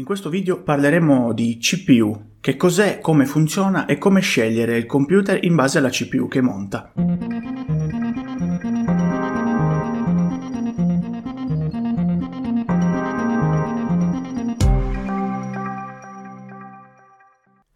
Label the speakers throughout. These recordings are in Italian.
Speaker 1: In questo video parleremo di CPU, che cos'è, come funziona e come scegliere il computer in base alla CPU che monta.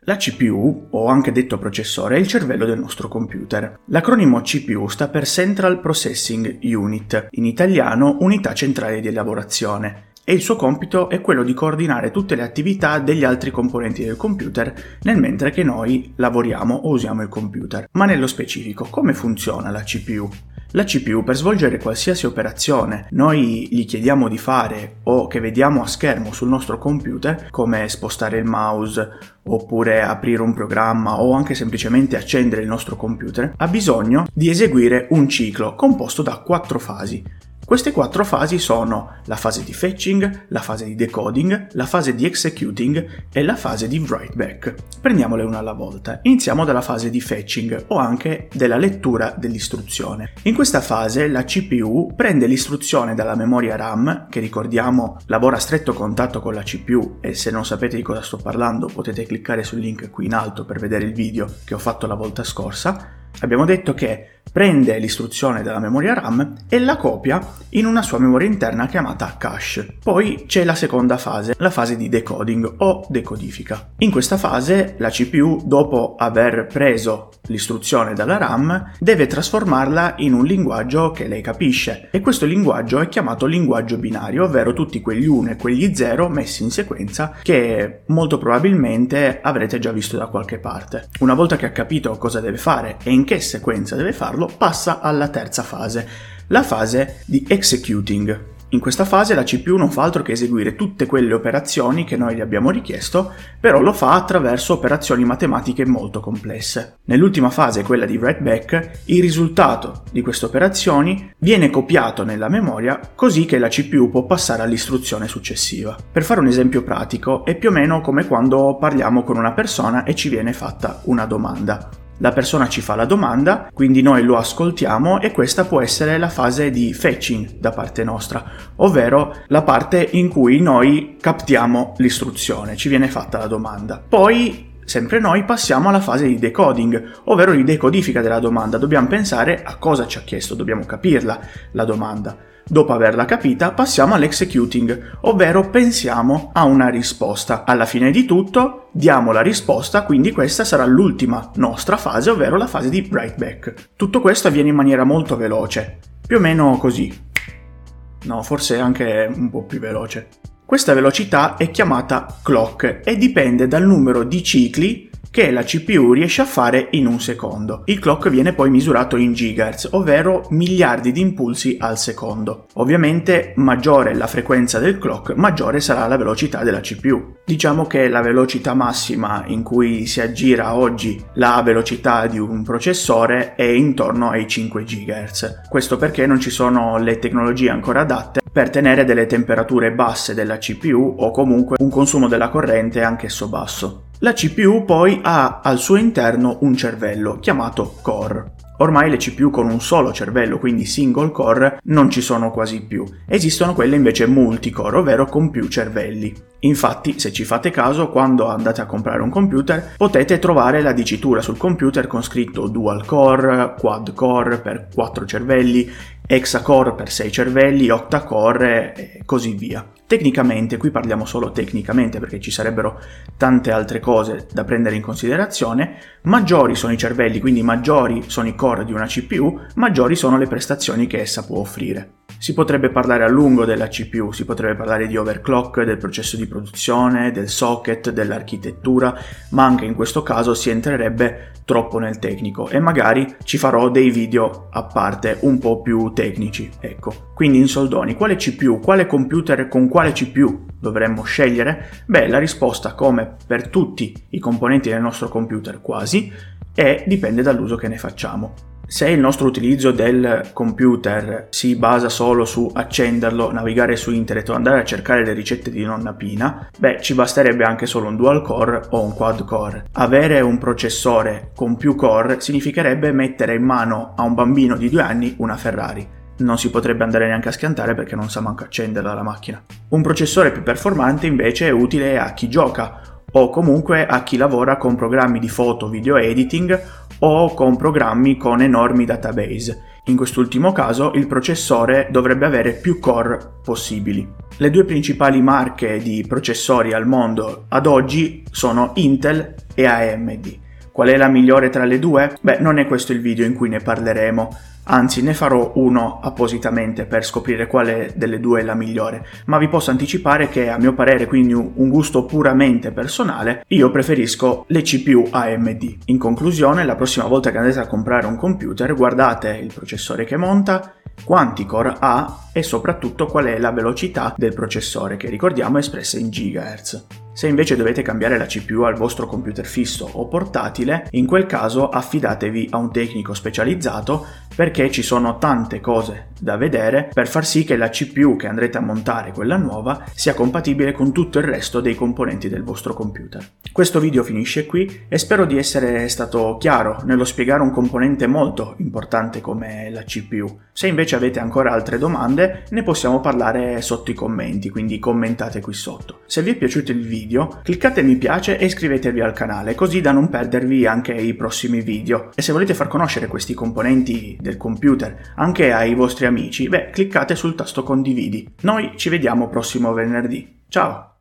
Speaker 1: La CPU, o anche detto processore, è il cervello del nostro computer. L'acronimo CPU sta per Central Processing Unit, in italiano Unità Centrale di Elaborazione, e il suo compito è quello di coordinare tutte le attività degli altri componenti del computer nel mentre che noi lavoriamo o usiamo il computer. Ma nello specifico, come funziona la CPU? La CPU per svolgere qualsiasi operazione noi gli chiediamo di fare o che vediamo a schermo sul nostro computer, come spostare il mouse oppure aprire un programma o anche semplicemente accendere il nostro computer, ha bisogno di eseguire un ciclo composto da quattro fasi. Queste quattro fasi sono la fase di fetching, la fase di decoding, la fase di executing e la fase di write back. Prendiamole una alla volta. Iniziamo dalla fase di fetching o anche della lettura dell'istruzione. In questa fase la CPU prende l'istruzione dalla memoria RAM, che ricordiamo lavora a stretto contatto con la CPU e se non sapete di cosa sto parlando potete cliccare sul link qui in alto per vedere il video che ho fatto la volta scorsa Abbiamo detto che prende l'istruzione dalla memoria RAM e la copia in una sua memoria interna chiamata cache. Poi c'è la seconda fase, la fase di decoding o decodifica. In questa fase la CPU, dopo aver preso l'istruzione dalla RAM, deve trasformarla in un linguaggio che lei capisce e questo linguaggio è chiamato linguaggio binario, ovvero tutti quegli 1 e quegli 0 messi in sequenza che molto probabilmente avrete già visto da qualche parte. Una volta che ha capito cosa deve fare e in che sequenza deve farlo, passa alla terza fase, la fase di executing. In questa fase la CPU non fa altro che eseguire tutte quelle operazioni che noi gli abbiamo richiesto, però lo fa attraverso operazioni matematiche molto complesse. Nell'ultima fase, quella di write back, il risultato di queste operazioni viene copiato nella memoria così che la CPU può passare all'istruzione successiva. Per fare un esempio pratico, è più o meno come quando parliamo con una persona e ci viene fatta una domanda. La persona ci fa la domanda, quindi noi lo ascoltiamo e questa può essere la fase di fetching da parte nostra, ovvero la parte in cui noi captiamo l'istruzione, ci viene fatta la domanda. Poi Sempre noi passiamo alla fase di decoding, ovvero di decodifica della domanda. Dobbiamo pensare a cosa ci ha chiesto, dobbiamo capirla la domanda. Dopo averla capita, passiamo all'executing, ovvero pensiamo a una risposta. Alla fine di tutto, diamo la risposta, quindi questa sarà l'ultima nostra fase, ovvero la fase di write back. Tutto questo avviene in maniera molto veloce, più o meno così. No, forse anche un po' più veloce. Questa velocità è chiamata clock e dipende dal numero di cicli che la CPU riesce a fare in un secondo. Il clock viene poi misurato in gigahertz, ovvero miliardi di impulsi al secondo. Ovviamente maggiore la frequenza del clock, maggiore sarà la velocità della CPU. Diciamo che la velocità massima in cui si aggira oggi la velocità di un processore è intorno ai 5 GHz. Questo perché non ci sono le tecnologie ancora adatte per tenere delle temperature basse della CPU o comunque un consumo della corrente anch'esso basso. La CPU poi ha al suo interno un cervello chiamato core. Ormai le CPU con un solo cervello, quindi single core, non ci sono quasi più. Esistono quelle invece multicore, ovvero con più cervelli. Infatti, se ci fate caso, quando andate a comprare un computer, potete trovare la dicitura sul computer con scritto dual core, quad core per 4 cervelli, hexacore per 6 cervelli, octa-core e così via. Tecnicamente, qui parliamo solo tecnicamente perché ci sarebbero tante altre cose da prendere in considerazione, maggiori sono i cervelli, quindi maggiori sono i core di una CPU, maggiori sono le prestazioni che essa può offrire. Si potrebbe parlare a lungo della CPU, si potrebbe parlare di overclock, del processo di produzione, del socket, dell'architettura, ma anche in questo caso si entrerebbe troppo nel tecnico e magari ci farò dei video a parte un po' più tecnici, ecco. Quindi in soldoni, quale CPU, quale computer con quale CPU dovremmo scegliere? Beh, la risposta come per tutti i componenti del nostro computer quasi è dipende dall'uso che ne facciamo. Se il nostro utilizzo del computer si basa solo su accenderlo, navigare su internet o andare a cercare le ricette di nonna Pina, beh, ci basterebbe anche solo un dual core o un quad core. Avere un processore con più core significherebbe mettere in mano a un bambino di due anni una Ferrari. non si potrebbe andare neanche a schiantare perché non sa manco accenderla la macchina. Un processore più performante invece è utile a chi gioca o comunque a chi lavora con programmi di foto, video editing o con programmi con enormi database. In quest'ultimo caso il processore dovrebbe avere più core possibili. Le due principali marche di processori al mondo ad oggi sono Intel e AMD. Qual è la migliore tra le due? Beh, non è questo il video in cui ne parleremo, anzi ne farò uno appositamente per scoprire quale delle due è la migliore, ma vi posso anticipare che a mio parere, quindi un gusto puramente personale, io preferisco le CPU AMD. In conclusione, la prossima volta che andrete a comprare un computer, guardate il processore che monta, quanti core ha e soprattutto qual è la velocità del processore, che ricordiamo è espressa in GHz. Se invece dovete cambiare la CPU al vostro computer fisso o portatile, in quel caso affidatevi a un tecnico specializzato perché ci sono tante cose da vedere per far sì che la CPU che andrete a montare, quella nuova, sia compatibile con tutto il resto dei componenti del vostro computer. Questo video finisce qui e spero di essere stato chiaro nello spiegare un componente molto importante come la CPU. Se invece avete ancora altre domande ne possiamo parlare sotto i commenti, quindi commentate qui sotto. Se vi è piaciuto il video video, cliccate mi piace e iscrivetevi al canale così da non perdervi anche i prossimi video. E se volete far conoscere questi componenti del computer anche ai vostri amici, beh, cliccate sul tasto condividi. Noi ci vediamo prossimo venerdì. Ciao!